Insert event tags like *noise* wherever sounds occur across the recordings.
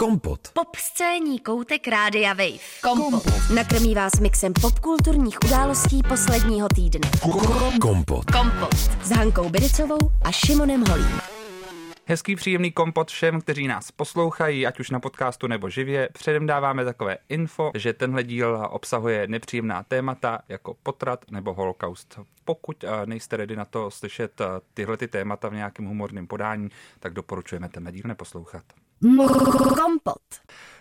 Kompot. Pop scéní koutek Rádia Wave. Kompot. Nakrmí vás mixem popkulturních událostí posledního týdne. Kompot. Kompot. S Hankou Bericovou a Šimonem Holím. Hezký příjemný kompot všem, kteří nás poslouchají, ať už na podcastu nebo živě. Předem dáváme takové info, že tenhle díl obsahuje nepříjemná témata jako potrat nebo holokaust. Pokud eh, nejste ready na to slyšet eh, tyhle ty témata v nějakém humorném podání, tak doporučujeme tenhle díl neposlouchat. Kompot.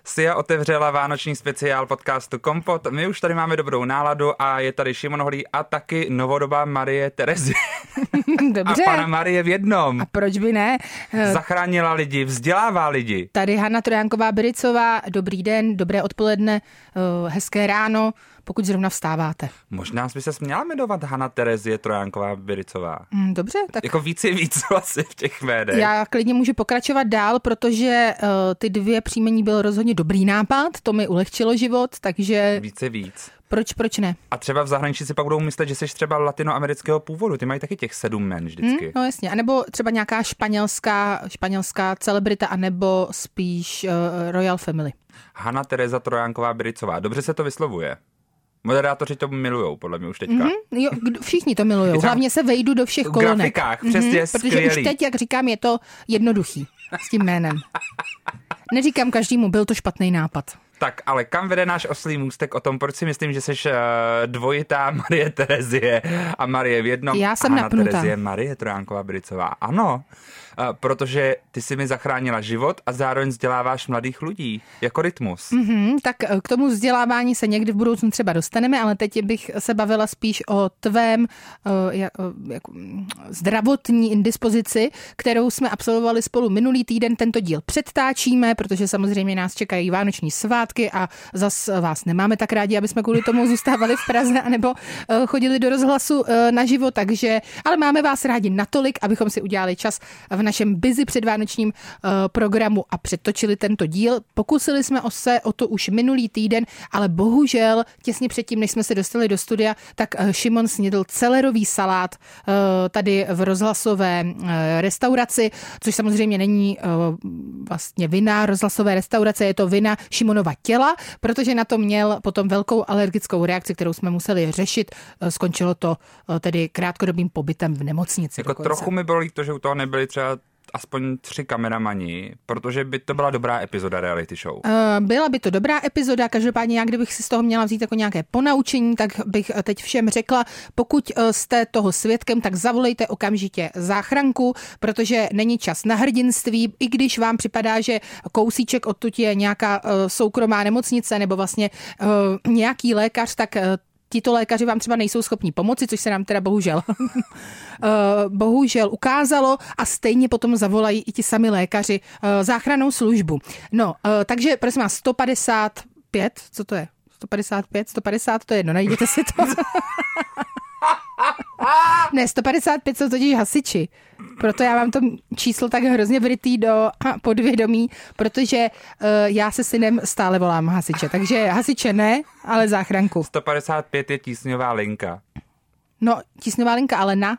Sia otevřela vánoční speciál podcastu Kompot. My už tady máme dobrou náladu a je tady Šimon Holý a taky novodobá Marie Terezy. *laughs* Dobře. A pana Marie v jednom. A proč by ne? Eh, Zachránila lidi, vzdělává lidi. Tady Hanna Trojánková Bericová, dobrý den, dobré odpoledne, eh, hezké ráno, pokud zrovna vstáváte. Možná by se měla jmenovat Hanna Terezie Trojánková Biricová. Hm, Dobře, tak Jako víc je víc asi v těch jménech. já klidně můžu pokračovat dál, protože eh, ty dvě příjmení byl rozhodně dobrý nápad, to mi ulehčilo život, takže Víc je víc. proč, proč ne? A třeba v zahraničí si pak budou myslet, že jsi třeba latinoamerického původu. Ty mají taky těch sedm men vždycky. Hm, no jasně, anebo třeba nějaká španělská, španělská celebrita, anebo spíš uh, Royal Family. Hanna Tereza Trojánková Biricová. Dobře se to vyslovuje. Moderátoři to milujou, podle mě už teďka. Mm-hmm. Jo, všichni to milují. Hlavně se vejdu do všech v kolonek. grafikách, přesně, protože skvělý. už teď, jak říkám, je to jednoduchý s tím jménem. Neříkám každému, byl to špatný nápad. Tak, ale kam vede náš oslý můstek o tom, proč si myslím, že jsi uh, dvojitá *laughs* Marie Terezie a Marie v jednom. Já jsem a Hanna napnutá. Terezie Marie Trojánková Bricová. Ano, protože ty si mi zachránila život a zároveň vzděláváš mladých lidí, jako rytmus. Mhm, tak eh, k tomu vzdělávání se někdy v budoucnu třeba dostaneme, ale teď bych se bavila spíš o tvém eh, eh, jako, mm, zdravotní indispozici, kterou jsme absolvovali spolu minulý týden. Tento díl předtáčíme, protože samozřejmě nás čekají vánoční svátky a zas vás nemáme tak rádi, aby jsme kvůli tomu zůstávali v Praze *laughs* anebo chodili do rozhlasu naživo, takže, ale máme vás rádi natolik, abychom si udělali čas v našem busy předvánočním eh, programu a přetočili tento díl. Pokusili jsme o se o to už minulý týden, ale bohužel těsně předtím, než jsme se dostali do studia, tak eh, Šimon snědl celerový salát eh, tady v rozhlasové restauraci, což samozřejmě není vlastně vina rozhlasové restaurace, je to vina Šimonova těla, protože na to měl potom velkou alergickou reakci, kterou jsme museli řešit. Skončilo to tedy krátkodobým pobytem v nemocnici. Jako dokonce. trochu mi bylo líto, že u toho nebyli třeba aspoň tři kameramani, protože by to byla dobrá epizoda reality show. Eh, Byla by to dobrá epizoda, každopádně já kdybych si z toho měla vzít jako nějaké ponaučení, tak bych eh, teď všem řekla, pokud eh, jste toho svědkem, tak zavolejte okamžitě záchranku, protože není čas na hrdinství, i když vám připadá, že kousíček odtud je nějaká eh, soukromá nemocnice nebo vlastně eh, nějaký lékař, tak Tito lékaři vám třeba nejsou schopni pomoci, což se nám teda bohužel *laughs* eh, bohužel ukázalo a stejně potom zavolají i ti sami lékaři eh, záchranou službu. No, eh, takže prosím vás, 155, co to je? 155, 150, to je jedno, najděte si to. *laughs* *laughs* ne, 155 jsou totiž hasiči. Proto já mám to číslo tak hrozně vrytý do podvědomí, protože uh, já se synem stále volám hasiče. Takže hasiče ne, ale záchranku. 155 je tísňová linka. No, tísňová linka, ale na,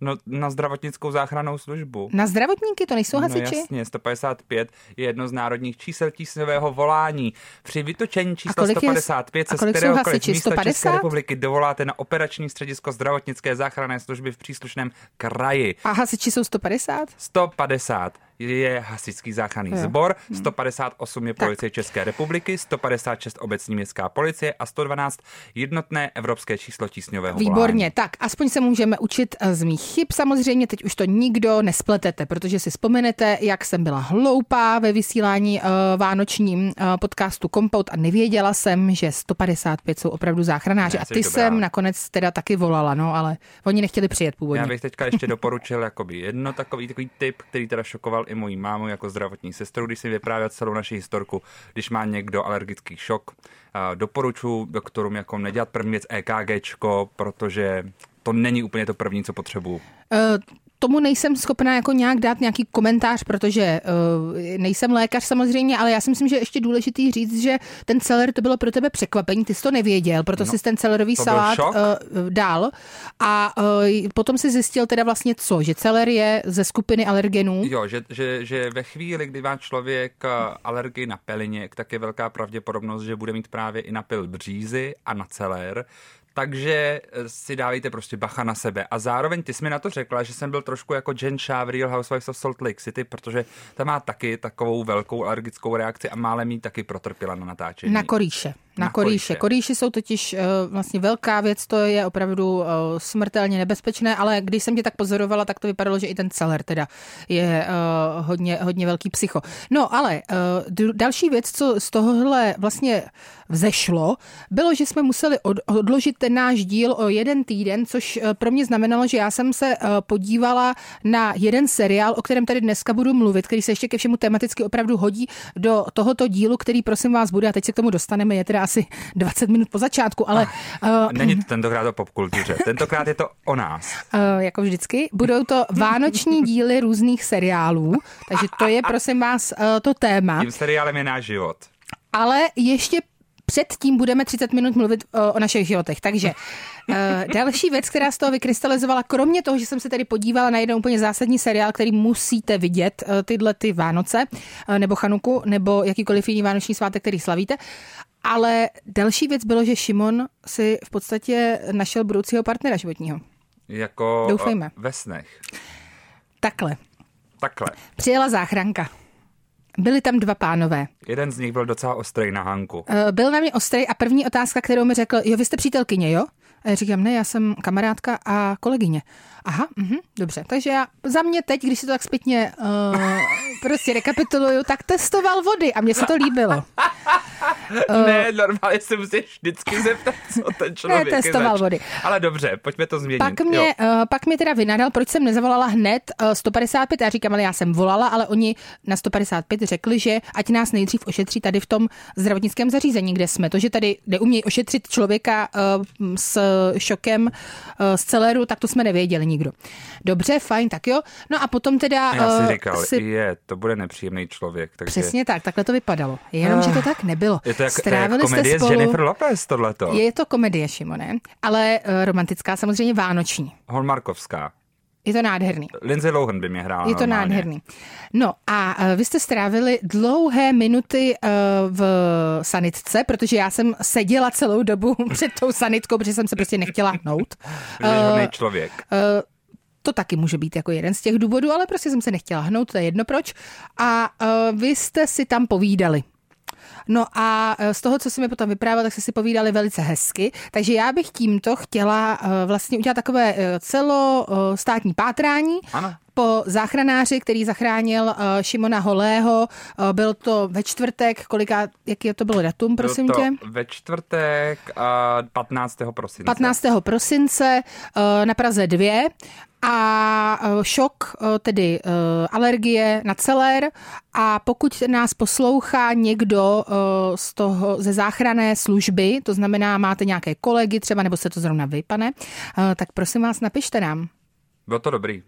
No, na zdravotnickou záchrannou službu. na zdravotníky, to nejsou No hasiči? jasně, 155 je jedno z národních čísel tísňového volání. Při vytočení čísla kolik je- 155 a se z kteréhokoliv místa 150? České republiky dovoláte na operační středisko zdravotnické záchranné služby v příslušném kraji. A hasiči jsou 150? 150 je hasičský záchranný Jo. sbor, 158 je policie České republiky, 156 obecní městská policie a 112 jednotné evropské číslo tísňového volání. Výborně, tak aspoň se můžeme učit eh, z mých chyb. Samozřejmě teď už to nikdo nespletete, protože si vzpomenete, jak jsem byla hloupá ve vysílání uh, vánočním uh, podcastu Compound a nevěděla jsem, že 155 jsou opravdu záchranáři. Ne, a ty dobrá. jsem nakonec teda taky volala, no, ale oni nechtěli přijet původně. Já bych teďka ještě doporučil jakoby jedno takový, takový tip, který teda šokoval i moji mámu jako zdravotní sestru, když si vyprávěl celou naši historku, když má někdo alergický šok. Doporučuji doktorům jako nedělat první věc EKGčko, protože to není úplně to první, co potřebuju. Tomu nejsem schopná jako nějak dát nějaký komentář, protože uh, nejsem lékař samozřejmě, ale já si myslím, že ještě důležitý říct, že ten celer to bylo pro tebe překvapení, ty jsi to nevěděl, proto no, jsi ten celerový salát uh, dal. A uh, potom si zjistil teda vlastně co, že celer je ze skupiny alergenů. Jo, že, že, že ve chvíli, kdy má člověk alergii na peliněk, tak je velká pravděpodobnost, že bude mít právě i na pil břízy a na celer, takže eh, si dávejte prostě bacha na sebe. A zároveň ty jsi mi na to řekla, že jsem byl trošku jako Jen Shah v Real Housewives of Salt Lake City, protože ta má taky takovou velkou alergickou reakci a málem jí taky protrpěla na natáčení. Na koríše. Na, na koríše. Koríši jsou totiž uh, vlastně velká věc, to je opravdu uh, smrtelně nebezpečné, ale když jsem tě tak pozorovala, tak to vypadalo, že i ten celer teda je uh, hodně, hodně velký psycho. No ale uh, další věc, co z tohohle vlastně vzešlo, bylo, že jsme museli od, odložit ten náš díl o jeden týden, což pro mě znamenalo, že já jsem se uh, podívala na jeden seriál, o kterém tady dneska budu mluvit, který se ještě ke všemu tematicky opravdu hodí do tohoto dílu, který prosím vás bude, a teď se k tomu dostaneme, je teda asi 20 minut po začátku, ale... Uh, Není to tentokrát o popkultuře, tentokrát je to o nás. Uh, *laughs* jako vždycky. Budou to vánoční díly různých seriálů, takže to je prosím vás uh, to téma. Tím seriálem je náš život. Ale ještě Předtím budeme 30 minut mluvit o, o našich životech. Takže uh, další věc, která z toho vykrystalizovala, kromě toho, že jsem se tady podívala na jeden úplně zásadní seriál, který musíte vidět uh, tyhle ty Vánoce, uh, nebo Chanuku, nebo jakýkoliv jiný vánoční svátek, který slavíte, ale další věc bylo, že Šimon si v podstatě našel budoucího partnera životního. Jako Doufejme. ve snech. Takhle. Takhle. Přijela záchranka. Byli tam dva pánové. Jeden z nich byl docela ostrý na Hanku. Byl na mě ostrý a první otázka, kterou mi řekl, jo, vy jste přítelkyně, jo? A já říkám, ne, já jsem kamarádka a kolegyně. Aha, mh, dobře. Takže já za mě teď, když si to tak zpětně uh, prostě rekapituluju, tak testoval vody a mně se to líbilo. Uh, *laughs* ne, normálně se musíš vždycky zeptat, co ten člověk ne, testoval vody. Ale dobře, pojďme to změnit. Pak mě, uh, pak mě teda vynadal, proč jsem nezavolala hned uh, 155. Já říkám, ale já jsem volala, ale oni na 155 řekli, že ať nás nejdřív ošetří tady v tom zdravotnickém zařízení, kde jsme. To, že tady neumějí ošetřit člověka uh, s šokem uh, z celeru, tak to jsme nevěděli nikdo. Dobře, fajn, tak jo. No a potom teda... Já si říkal, si... je, to bude nepříjemný člověk. Takže... Přesně tak, takhle to vypadalo. Jenom, uh, že to tak nebylo. Je to jak, Strávili jak komedie spolu... s Jennifer Lopez, tohleto. Je to komedie, Šimone, ale romantická, samozřejmě vánoční. Holmarkovská. Je to nádherný. Lindsay Lohan by mě hrála. Je to normálně. nádherný. No a uh, vy jste strávili dlouhé minuty uh, v sanitce, protože já jsem seděla celou dobu *laughs* před tou sanitkou, protože jsem se prostě nechtěla hnout. Uh, člověk. Uh, to taky může být jako jeden z těch důvodů, ale prostě jsem se nechtěla hnout, to je jedno proč. A uh, vy jste si tam povídali. No a z toho, co si mi potom vyprávěl, tak se si povídali velice hezky. Takže já bych tímto chtěla vlastně udělat takové celostátní pátrání. Ano po záchranáři, který zachránil uh, Šimona Holého. Uh, byl to ve čtvrtek, kolika, jaký to bylo datum, prosím byl to tě? ve čtvrtek uh, 15. prosince. 15. prosince uh, na Praze 2 a šok, tedy alergie na celer a pokud nás poslouchá někdo z toho, ze záchranné služby, to znamená máte nějaké kolegy třeba, nebo se to zrovna vy, pane, tak prosím vás napište nám. Bylo to dobrý.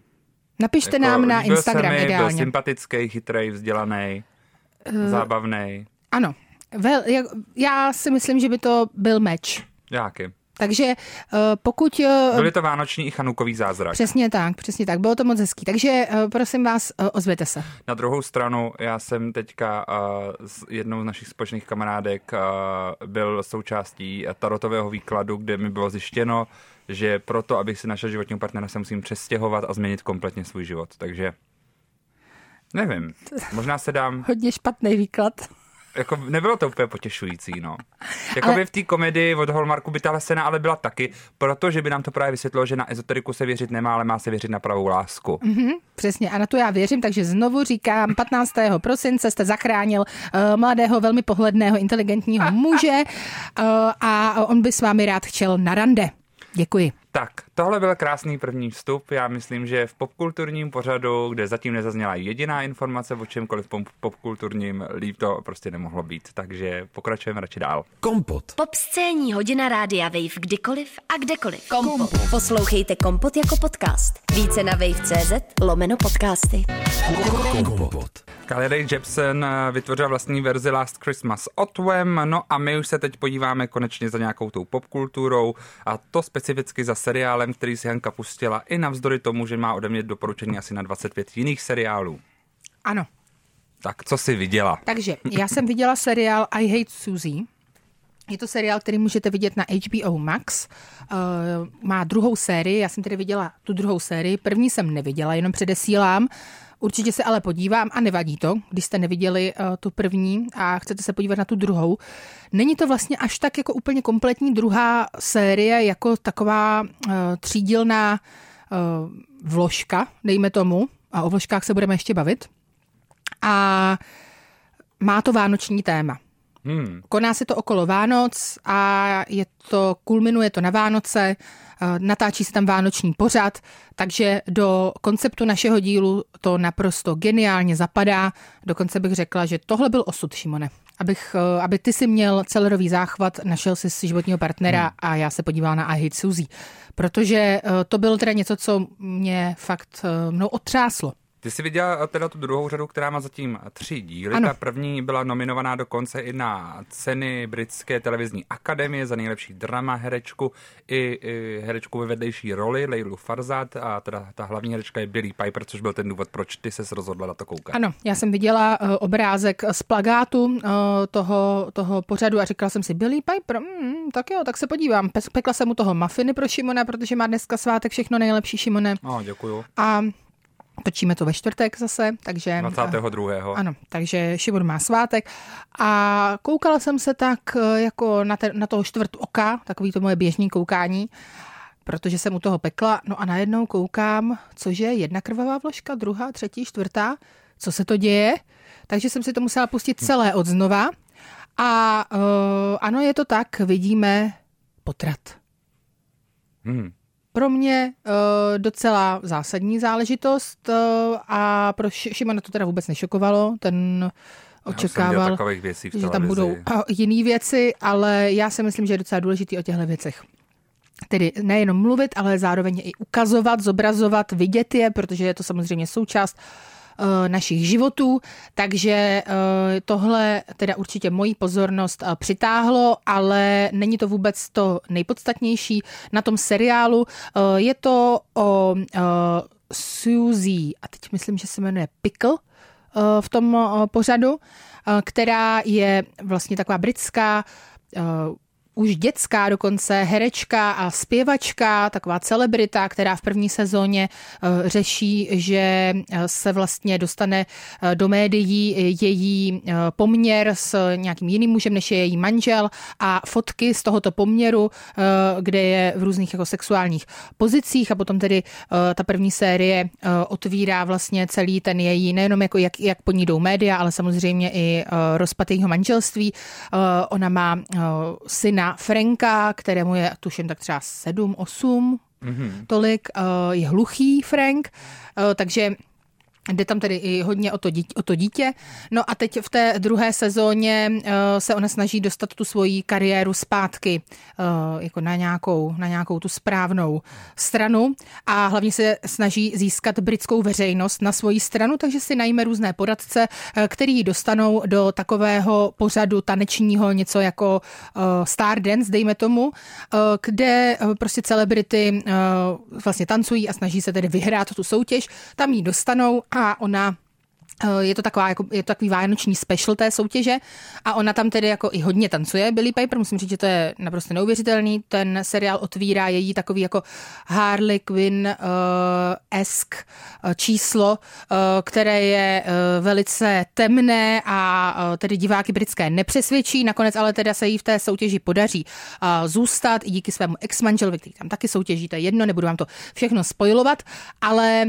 Napište jako, nám na Instagram mi, ideálně. Byl sympatický, chytrý, vzdělaný, uh, zábavný. Ano. Vel, já si myslím, že by to byl meč. Jaký? Takže uh, pokud... Uh, Byly to vánoční i chanukový zázrak. Přesně tak, přesně tak. Bylo to moc hezký. Takže uh, prosím vás, ozvěte se. Na druhou stranu, já jsem teďka s jednou z našich společných kamarádek byl součástí tarotového výkladu, kde mi bylo zjištěno, že proto, abych si našel životního partnera, se musím přestěhovat a změnit kompletně svůj život. Takže nevím, možná se dám... Hodně špatný výklad. Jako nebylo to úplně potěšující, no. Jakoby ale... v té komedii od Holmarku by tahle scéna ale byla taky, protože by nám to právě vysvětlilo, že na ezoteriku se věřit nemá, ale má se věřit na pravou lásku. Mm-hmm, přesně, a na to já věřím, takže znovu říkám, 15. prosince jste zachránil uh, mladého, velmi pohledného, inteligentního muže uh, a on by s vámi rád chtěl na rande. Děkuji. Tak, tohle byl krásný první vstup. Já myslím, že v popkulturním pořadu, kde zatím nezazněla jediná informace o čemkoliv pop- popkulturním, líp to prostě nemohlo být. Takže pokračujeme radši dál. Kompot. Pop scéní hodina rádia Wave kdykoliv a kdekoliv. Kompot. Kompot. Poslouchejte Kompot jako podcast. Více na wave.cz lomeno podcasty. Kompot. Carly Rae Jepsen eh, vytvořila vlastní verzi Last Christmas Otwem, no a my už se teď podíváme konečně za nějakou tou popkulturou a to specificky za seriálem, který si Hanka pustila i navzdory tomu, že má ode mě doporučení asi na 25 jiných seriálů. Ano. Tak co jsi viděla? Takže já jsem viděla seriál I Hate Suzy. Je to seriál, který můžete vidět na HBO Max. Uh, má druhou sérii, já jsem tedy viděla tu druhou sérii. První jsem neviděla, jenom předesílám. Uh, Určitě se ale podívám a nevadí to, když jste neviděli uh, tu první a chcete se podívat na tu druhou. Není to vlastně až tak jako úplně kompletní druhá série, jako taková uh, třídilná uh, vložka, dejme tomu, a o vložkách se budeme ještě bavit. A má to vánoční téma. Hmm. Koná se to okolo Vánoc a je to, kulminuje to na Vánoce, eh, natáčí se tam vánoční pořad, takže do konceptu našeho dílu to naprosto geniálně zapadá. Dokonce bych řekla, že tohle byl osud, Šimone. Abych, eh, aby ty si měl celerový záchvat, našel si životního partnera hmm. a já se podívala na I Hate Suzy. Protože eh, to bylo teda něco, co mě fakt mnou otřáslo. Ty jsi viděla teda tu druhou řadu, která má zatím tři díly. Ano. Ta první byla nominovaná dokonce i na ceny Britské televizní akademie za nejlepší drama herečku i, i herečku ve vedlejší roli, Leilu Farzad a teda ta hlavní herečka je Billy Piper, což byl ten důvod, proč ty se rozhodla na to koukat. Ano, já jsem viděla uh, obrázek z plagátu uh, toho, toho pořadu a říkala jsem si, Billy Piper, mm, tak jo, tak se podívám. Pekla jsem mu toho mafiny pro Šimona, protože má dneska svátek všechno nejlepší Šimone. No, děkuju. A Točíme to ve čtvrtek zase, takže... 22. Ano, takže Šimon má svátek. A koukala jsem se tak eh, jako na, te, na toho čtvrt oka, takový to moje běžný koukání, protože jsem u toho pekla. No a najednou koukám, cože, jedna krvavá vložka, druhá, třetí, čtvrtá, co se to děje? Takže jsem si to musela pustit celé od znova. A uh, ano, je to tak, vidíme potrat. Hmm pro mě uh, docela zásadní záležitost uh, a pro Šimona to teda vůbec nešokovalo. Ten očekával, věcí že tam budou uh, jiné věci, ale já si myslím, že je docela důležitý o těchto věcech. Tedy nejenom mluvit, ale zároveň i ukazovat, zobrazovat, vidět je, protože je to samozřejmě součást našich životů, takže eh, tohle teda určitě moji pozornost eh, přitáhlo, ale není to vůbec to nejpodstatnější na tom seriálu. Je to o Suzy, a teď myslím, že se jmenuje Pickle v tom pořadu, která je vlastně taková britská už dětská dokonce herečka a zpěvačka, taková celebrita, která v první sezóně eh, řeší, že eh, se vlastně dostane eh, do médií její poměr s nějakým jiným mužem, než je její manžel a fotky z tohoto poměru, kde je v různých jako sexuálních pozicích a potom tedy ta první série otvírá vlastně celý ten její, nejenom jako jak, jak po ní jdou média, ale samozřejmě i rozpad jejího manželství. Ona má syna Franka, kterému je tuším tak třeba 7, 8, mm-hmm. tolik, eh, je hluchý Frank, eh, takže Jde tam tedy i hodně o to, dítě, o to dítě. No a teď v té druhé sezóně uh, se ona snaží dostat tu svoji kariéru zpátky uh, jako na nějakou, na nějakou tu správnou stranu a hlavně se snaží získat britskou veřejnost na svoji stranu, takže si najme různé poradce, uh, který dostanou do takového pořadu tanečního něco jako Star Dance, dejme tomu, kde prostě celebrity vlastně tancují a snaží se tedy vyhrát tu soutěž. Tam ji dostanou a ona eh, je to, taková, jako, je to takový vánoční special té soutěže a ona tam tedy jako i hodně tancuje, Billy Piper, musím říct, že to je naprosto neuvěřitelný. Ten seriál otvírá její takový jako Harley Quinn uh, esk uh, číslo, které je velice temné a tedy diváky britské nepřesvědčí. Nakonec ale teda se jí v té soutěži podaří zůstat i díky svému ex-manželovi, který tam taky soutěží, to je jedno, nebudu vám to všechno spojovat, ale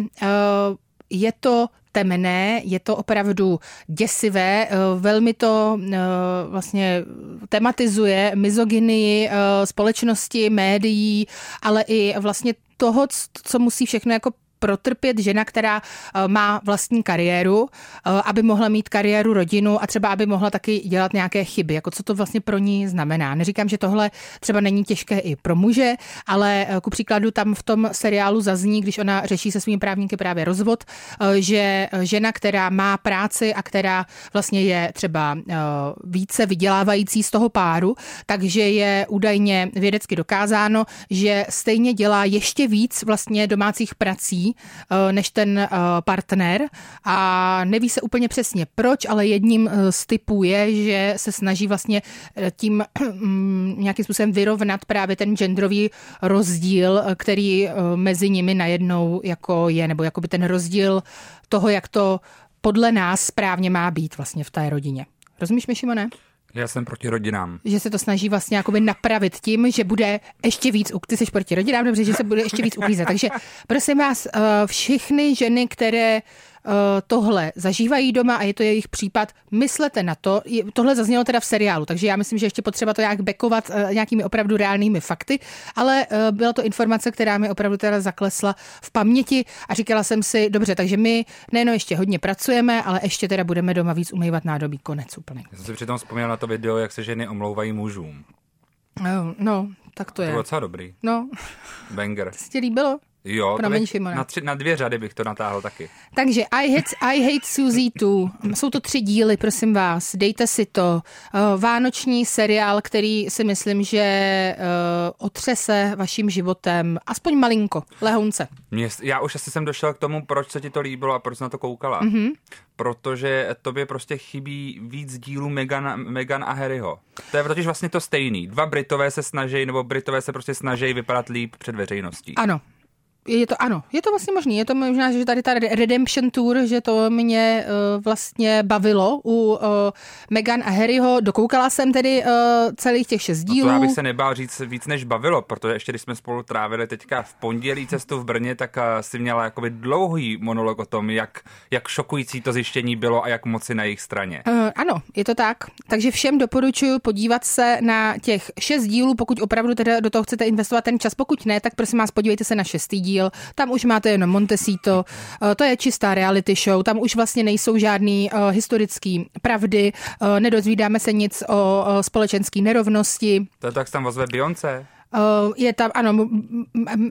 je to temné, je to opravdu děsivé, eh, velmi to eh, vlastně tematizuje mizogynii společnosti, médií, ale i vlastně toho, co musí všechno jako protrpět žena, která eh, má vlastní kariéru, eh, aby mohla mít kariéru, rodinu a třeba aby mohla taky dělat nějaké chyby. Jako co to vlastně pro ní znamená. Neříkám, že tohle třeba není těžké i pro muže, ale eh, ku příkladu tam v tom seriálu zazní, když ona řeší se svými právníky právě rozvod, že žena, která má práci a která vlastně je třeba více vydělávající z toho páru, takže je údajně vědecky dokázáno, že stejně dělá ještě víc vlastně domácích prací, Eh, než ten eh, partner a neví se úplně přesně proč, ale jedním eh, z typů je, že se snaží vlastně tím *clears throat* mm, nějakým způsobem vyrovnat právě ten genderový rozdíl, který mezi nimi najednou jako je, nebo jakoby ten rozdíl toho, jak to podle nás správně má být vlastně v té rodině. Rozumíš mi, Šimone? Já jsem proti rodinám. Že se to snaží vlastně jakoby napravit tím, že bude ještě víc, ty jsi proti rodinám, dobře, že se bude ještě víc uklízet. Takže prosím vás, eh, všechny ženy, které tohle zažívají doma a je to jejich případ, myslete na to. Tohle zaznělo teda v seriálu, takže já myslím, že ještě potřeba to nějak bekovat eh, nějakými opravdu reálnými fakty, ale eh, byla to informace, která mi opravdu teda zaklesla v paměti a říkala jsem si, dobře, takže my nejen ještě hodně pracujeme, ale ještě teda budeme doma víc umývat nádobí. Konec úplně. Já jsem si přitom vzpomněl na to video, jak se ženy omlouvají mužům. No, no tak to je. To bylo docela dobrý. No. Banger. *laughs* To se ti líbilo? Jo, Promiň, bych, na, tři, na dvě řady bych to natáhl taky. Takže I Hate, I hate Suzy 2. Jsou to tři díly, prosím vás. Dejte si to. Uh, vánoční seriál, který si myslím, že uh, otřese vaším životem. Aspoň malinko. Lehonce. Mě, já už asi jsem došel k tomu, proč se ti to líbilo a proč na to koukala. Mm-hmm. Protože tobě prostě chybí víc dílů Megan, Megan a Harryho. To je totiž vlastně to stejný. Dva Britové se snaží, nebo Britové se prostě snaží vypadat líp před veřejností. Ano, je to ano, je to vlastně možný. Je to možná, že tady ta Redemption Tour, že to mě uh, vlastně bavilo u uh, Meghan a Harryho. Dokoukala jsem tedy uh, celých těch šest dílů. No to já bych se nebál říct víc než bavilo, protože ještě když jsme spolu trávili teďka v pondělí cestu v Brně, tak uh, si měla jakoby dlouhý monolog o tom, jak, jak šokující to zjištění bylo a jak moci na jejich straně. Uh, ano, je to tak. Takže všem doporučuji podívat se na těch šest dílů, pokud opravdu teda do toho chcete investovat ten čas. Pokud ne, tak prosím vás, podívejte se na šestý díl díl, tam už máte jenom Montesito, eh, to je čistá reality show, tam už vlastně nejsou žádný uh, historický pravdy, uh, nedozvídáme se nic o společenské nerovnosti. To je tak tam ozve Beyoncé? Uh, je tam, ano,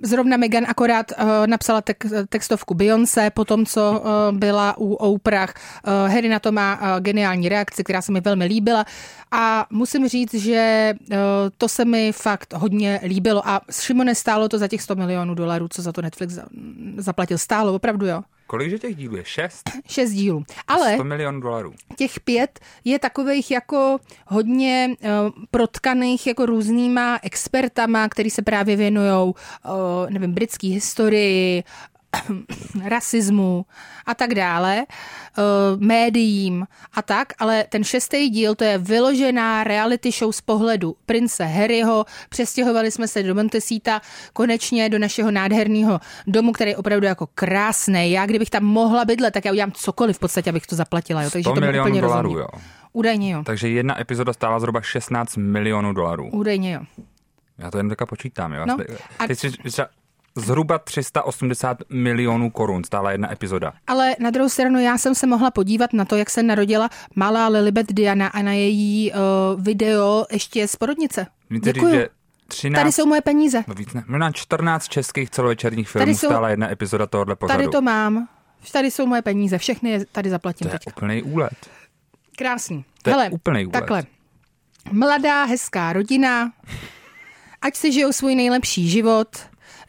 zrovna Megan akorát uh, napsala textovku Beyoncé po tom, co uh, byla u Oprah. Harry na to má geniální reakci, která se mi velmi líbila a musím říct, že to se mi fakt hodně líbilo a Šimone stálo to za těch 100 milionů dolarů, co za to Netflix za, zaplatil. Stálo, opravdu jo. Kolikže těch dílů je? Šest? Šest dílů. Ale 100 milionů dolarů. Těch pět je takových jako hodně uh, protkaných jako různýma expertama, který se právě věnují, uh, nevím, britský historii, *coughs* rasismu a tak dále, eh, médiím a tak, ale ten šestý díl to je vyložená reality show z pohledu prince Harryho. Přestěhovali jsme se do Montesíta konečně do našeho nádherného domu, který je opravdu jako krásný. Já kdybych tam mohla bydlet, tak já udělám cokoliv v podstatě, abych to zaplatila. Jo. Takže 100 to úplně dolarů, rozumím. jo. Údajně jo. Takže jedna epizoda stála zhruba 16 milionů dolarů. Údajně jo. Já to jen teďka počítám. Jo. No, a... Ty jsi zhruba 380 milionů korun stála jedna epizoda. Ale na druhou stranu já jsem se mohla podívat na to, jak se narodila malá Lilibet Diana a na její uh, video ještě z porodnice. Víte, Děkuju. Že 13, tady jsou moje peníze. No víc ne, možná 14 českých celovečerních filmů jsou, stála jedna epizoda tohohle pořadu. Tady to mám. Tady jsou moje peníze, všechny je tady zaplatím To je teďka. úplný úlet. Krásný. To Hele, je úplný úlet. Takhle. Mladá, hezká rodina, ať si žijou svůj nejlepší život,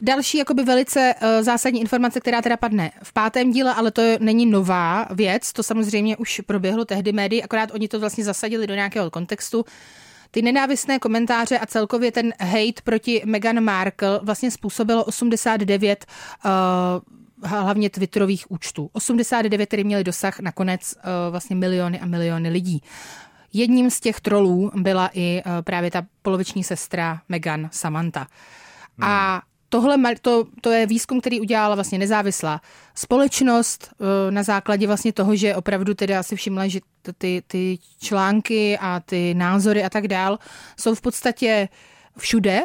Další jakoby velice uh, zásadní informace, která teda padne v pátém díle, ale to není nová věc, to samozřejmě už proběhlo tehdy médii, akorát oni to vlastně zasadili do nějakého kontextu. Ty nenávistné komentáře a celkově ten hate proti Meghan Markle vlastně způsobilo 89 uh, eh, hlavně Twitterových účtů. 89, které měli dosah nakonec uh, vlastně miliony a miliony lidí. Jedním z těch trolů byla i uh, právě ta poloviční sestra Meghan Samantha. Hmm. A tohle to, to je výzkum, který udělala vlastně nezávislá společnost eh, na základě vlastně toho, že opravdu teda asi všimla, že ty, ty články a ty názory a tak dál jsou v podstatě všude,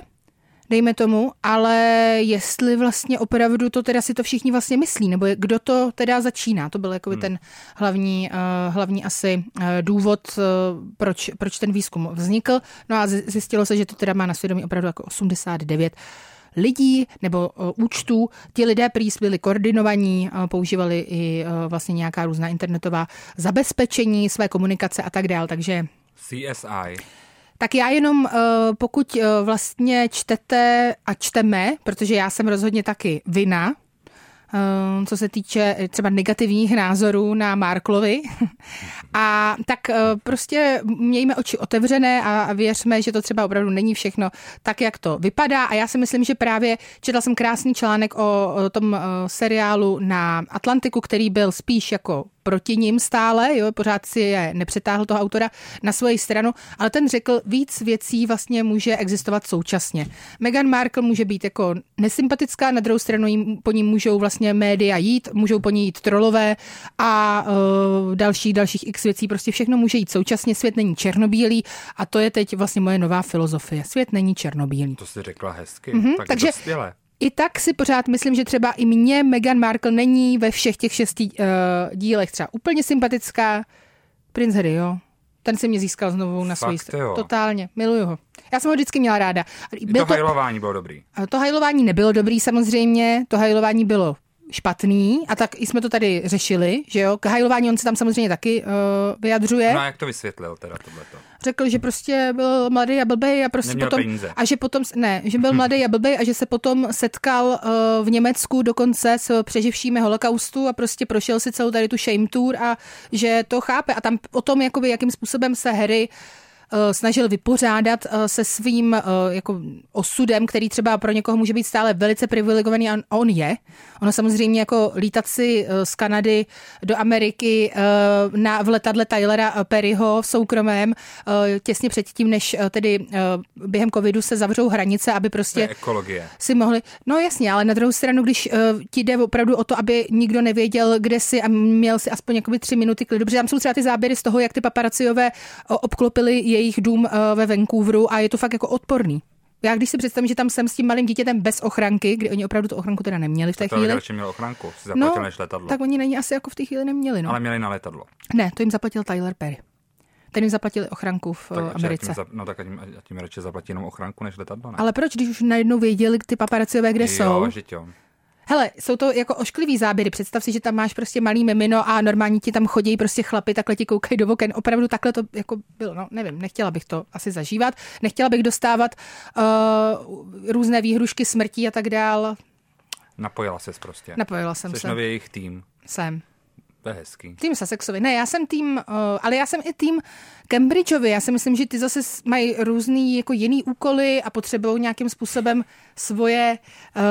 dejme tomu, ale jestli vlastně opravdu to teda si to všichni vlastně myslí, nebo kdo to teda začíná, to byl jako hmm. ten hlavní, uh, hlavní asi uh, důvod, uh, proč, proč ten výzkum vznikl. No a zjistilo se, že to teda má na svědomí opravdu jako 89 lidí nebo účtů. Ti lidé prý byli koordinovaní, používali i vlastně nějaká různá internetová zabezpečení své komunikace a tak dál, takže... CSI. Tak já jenom, pokud vlastně čtete a čteme, protože já jsem rozhodně taky vina, Eh, co se týče eh, třeba negativních názorů na Marklovi. *laughs* A tak eh, prostě mějme oči otevřené a věřme, že to třeba opravdu není všechno tak, jak to vypadá. A já si myslím, že právě četla jsem krásný článek o, o tom seriálu na Atlantiku, který byl spíš jako proti ním stále, jo, pořád si je nepřetáhl toho autora na svoji stranu, ale ten řekl, víc věcí vlastně může existovat současně. Meghan Markle může být jako nesympatická, na druhou stranu jim, po ní můžou vlastně média jít, můžou po ní jít trolové a uh, další, dalších x věcí, prostě všechno může jít současně, svět není černobílý a to je teď vlastně moje nová filozofie. Svět není černobílý. To jsi řekla hezky, mm-hmm, tak takže i tak si pořád myslím, že třeba i mě Meghan Markle není ve všech těch šesti uh, dílech třeba úplně sympatická. Prince Harry, jo. Ten si mě získal znovu na svoji stranu. Totálně, miluju ho. Já jsem ho vždycky měla ráda. Byl to hajlování bylo dobrý. To hajlování nebylo dobrý samozřejmě, to hajlování bylo špatný a tak jsme to tady řešili, že jo, k hajlování on se tam samozřejmě taky uh, vyjadřuje. No a jak to vysvětlil teda tohleto? Řekl, že prostě byl mladý a blbej a prostě Neměl potom, peníze. a že potom, ne, že byl *laughs* mladý a blbej a že se potom setkal uh, v Německu dokonce s přeživšími holokaustu a prostě prošel si celou tady tu shame tour a že to chápe a tam o tom, jakoby, jakým způsobem se Harry uh, snažil vypořádat eh, se svým eh, jako osudem, který třeba pro někoho může být stále velice privilegovaný a on je. Ono samozřejmě jako lítat si z Kanady do Ameriky na, v letadle Tylera Perryho v soukromém těsně předtím, než tedy během covidu se zavřou hranice, aby prostě ekologie. si mohli... No jasně, ale na druhou stranu, když ti jde opravdu o to, aby nikdo nevěděl, kde si a měl si aspoň jakoby tři minuty klidu, protože tam jsou třeba ty záběry z toho, jak ty paparaciové obklopili jej jejich dům eh, ve Vancouveru a je to fakt jako odporný. Já když si představím, že tam jsem s tím malým dítětem bez ochranky, kdy oni opravdu tu ochranku teda neměli v té to chvíli. To měl ochranku, si zaplatil no, než letadlo. Tak oni není asi jako v té chvíli neměli. No. Ale měli na letadlo. Ne, to jim zaplatil Tyler Perry. Ten jim zaplatili ochranku v tak, Americe. Za, no tak tím, tím radši zaplatí jenom ochranku než letadlo, ne? Ale proč, když už najednou věděli ty paparaciové, kde jo, jsou? Jo. Hele, jsou to jako ošklivý záběry. Představ si, že tam máš prostě malý mimino a normálně ti tam chodí prostě chlapi, takhle ti koukají do oken. Opravdu takhle to jako bylo, no nevím, nechtěla bych to asi zažívat. Nechtěla bych dostávat uh, různé výhrušky smrtí a tak dál. Napojila ses prostě. Napojila jsem Jsi se. nově jejich tým. Jsem. To je hezký. Tým Sussexovi. Ne, já jsem tým, uh, ale já jsem i tým Cambridgeovi. Já si myslím, že ty zase mají různý jako jiný úkoly a potřebují nějakým způsobem svoje, uh,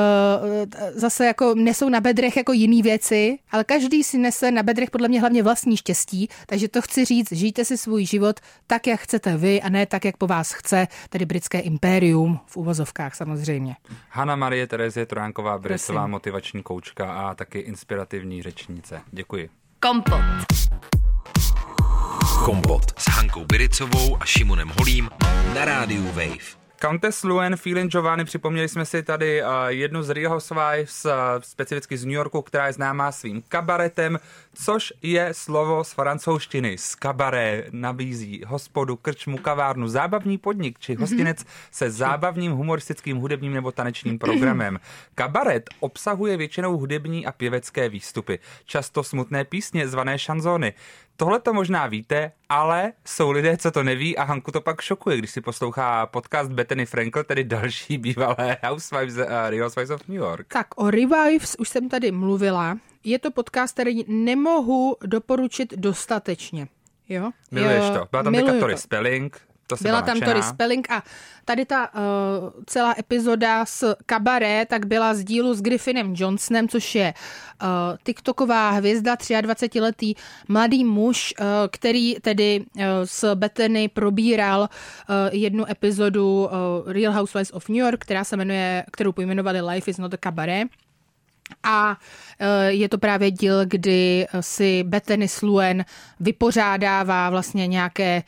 zase jako nesou na bedrech jako jiný věci, ale každý si nese na bedrech podle mě hlavně vlastní štěstí, takže to chci říct, žijte si svůj život tak, jak chcete vy a ne tak, jak po vás chce, tedy britské impérium v uvozovkách samozřejmě. Hanna Marie Terezie Tránková, Bresová motivační koučka a taky inspirativní řečnice. Děkuji. Kompot. Kompot s Hankou Biricovou a Šimonem Holím na rádiu Wave. Countess Luen Phelan Giovanni, připomněli jsme si tady uh, jednu z Real Housewives, uh, specificky z New Yorku, která je známá svým kabaretem, což je slovo z francouzštiny. Z kabaré nabízí hospodu, krčmu, kavárnu, zábavní podnik či hostinec mm-hmm. se zábavním, humoristickým, hudebním nebo tanečním programem. Kabaret obsahuje většinou hudební a pěvecké výstupy, často smutné písně zvané šanzóny. Tohle to možná víte, ale jsou lidé, co to neví a Hanku to pak šokuje, když si poslouchá podcast Bethany Frankel, tedy další bývalé Housewives, uh, Real Housewives of New York. Tak o Revives už jsem tady mluvila. Je to podcast, který nemohu doporučit dostatečně. Jo? Miluješ to. Byla tam teďka Tori Spelling, Byla tam. Tori Spelling a tady ta uh, celá epizoda s Kabaré tak byla z dílu s Griffinem Johnsonem, což je uh, TikToková hvězda, 23-letý mladý muž, uh, který tedy uh, s Bethany probíral uh, jednu epizodu uh, Real Housewives of New York, která se jmenuje, kterou pojmenovali Life is not a Cabaret. A je to právě díl, kdy si Bethany Sluen vypořádává vlastně nějaké, eh,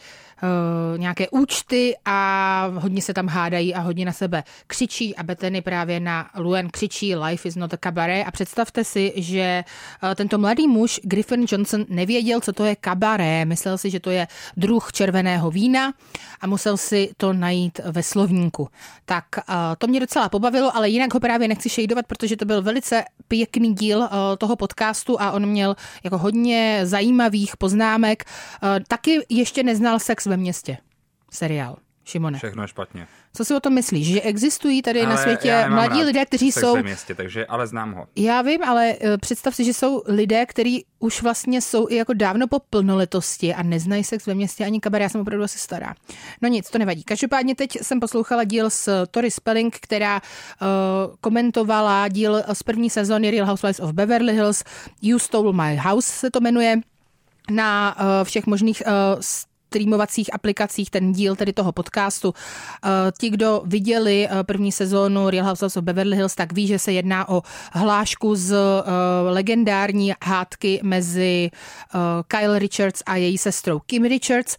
nějaké účty a hodně se tam hádají a hodně na sebe křičí a Bethany právě na Luen křičí Life is not a cabaret a představte si, že eh, tento mladý muž Griffin Johnson nevěděl, co to je kabaret. Myslel si, že to je druh červeného vína a musel si to najít ve slovníku. Tak eh, to mě docela pobavilo, ale jinak ho právě nechci šejdovat, protože to byl velice pěkný díl eh, toho podcastu a on měl jako hodně zajímavých poznámek. Eh, Taky ještě neznal sex ve městě. Seriál. Šimone. Všechno je špatně. Co si o tom myslíš? Že existují tady na Ale já světě mladí lidé, kteří sex jsou... ve městě, takže, ale znám ho. Já vím, ale eh, představ si, že jsou lidé, kteří už vlastně jsou i jako dávno po plnoletosti a neznají sex ve městě ani kabaret. Já jsem opravdu asi stará. No nic, to nevadí. Každopádně teď jsem poslouchala díl s Tori Spelling, která uh, komentovala díl z první sezóny Real Housewives of Beverly Hills. You Stole My House se to jmenuje na uh, všech možných uh, streamovacích aplikacích ten díl tedy toho podcastu. Eh, Ti, kdo viděli eh, první sezónu Real Housewives of Beverly Hills, tak ví, že se jedná o hlášku z eh, legendární hádky mezi Kyle Richards a její sestrou Kim Richards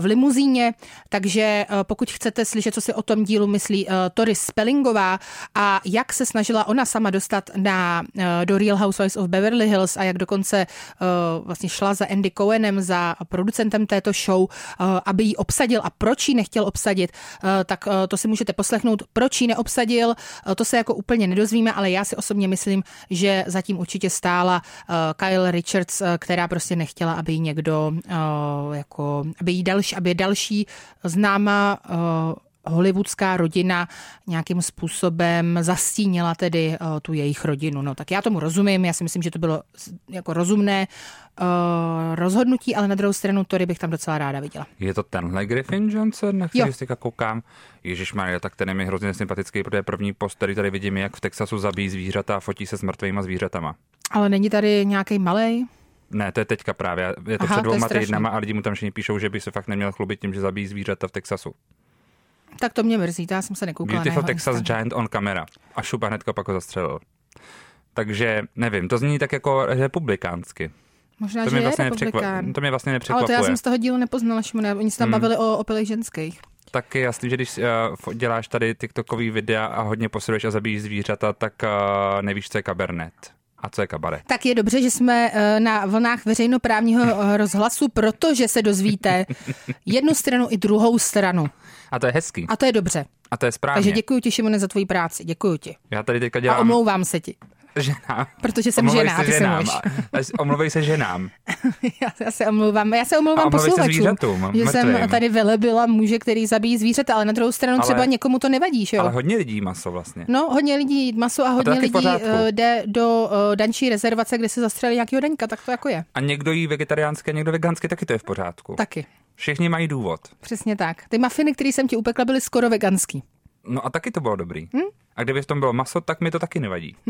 v limuzíně. Takže pokud chcete slyšet, co si o tom dílu myslí Tori Spellingová a jak se snažila ona sama dostat na, do Real Housewives of Beverly Hills a jak dokonce vlastně šla za Andy Cohenem, za producentem této show, aby ji obsadil a proč ji nechtěl obsadit, eh, tak eh, to si můžete poslechnout. Proč ji neobsadil, eh, to se jako úplně nedozvíme, ale já si osobně myslím, že zatím určitě stála eh, Kyle Richards, eh, která prostě nechtěla, aby ji někdo eh, jako, aby jí další, aby další známá eh, hollywoodská rodina nějakým způsobem zastínila tedy uh, tu jejich rodinu. No tak já tomu rozumím, já si myslím, že to bylo jako rozumné uh, rozhodnutí, ale na druhou stranu Tory bych tam docela ráda viděla. Je to tenhle Griffin Johnson, na který si koukám? Ježíš Maria, tak ten je mi hrozně sympatický, protože první post, který tady vidím, jak v Texasu zabíjí zvířata a fotí se s mrtvýma zvířatama. Ale není tady nějaký malej? Ne, to je teďka právě. Je to Aha, před strašný. týdnama a lidi mu tam všichni píšou, že by se fakt neměl chlubit tím, že zabíjí zvířata v Texasu. Tak to mě mrzí, to já jsem se nekoukala Beautiful na Texas Instagram. Giant on camera. A šupa hnedka pak ho zastřelil. Takže nevím, to zní tak jako republikánsky. Možná, To že mě, je vlastně republikán. to mě vlastně Ale nepřekvapuje. to já jsem z toho dílu nepoznala, Šimone. Oni se tam Hmm. bavili o opilých ženských. Tak je jasný, že když uh, děláš tady TikTokový videa a hodně posiluješ a zabíjíš zvířata, tak uh, nevíš, co je kabernet. A co je kabaret? Tak je dobře, že jsme eh, na vlnách veřejnoprávního rozhlasu, protože se dozvíte *laughs* jednu stranu i druhou stranu. A to je hezký. A to je dobře. A to je správně. Takže děkuji ti, Šimone, za tvoji práci. Děkuji ti. Já tady teďka A dělám omlouvám se ti, ženám. protože jsem Omlouvej žena a se ty ženám. muž. A- Omlouvej se ženám. *laughs* Já, já se omlouvám. Já se omlouvám A se posluchačům, zvířatům, že jsem mrtvým. tady velebila muže, který zabíjí zvířata, ale na druhou stranu Ale- třeba někomu to nevadí, že jo? Ale hodně lidí maso vlastně. No, hodně lidí maso a hodně v lidí eh, jde do eh, dančí rezervace, kde se zastřelí nějakého daňka, tak to jako je. A někdo jí vegetariánské, někdo veganské, taky to je v pořádku. Taky, Všichni mají důvod. přesně tak. Ty mafiny, které jsem ti upekla, byly skoro veganský. No a taky to bylo dobrý. Hm? A kdyby v tom bylo maso, tak mi to taky nevadí. *laughs*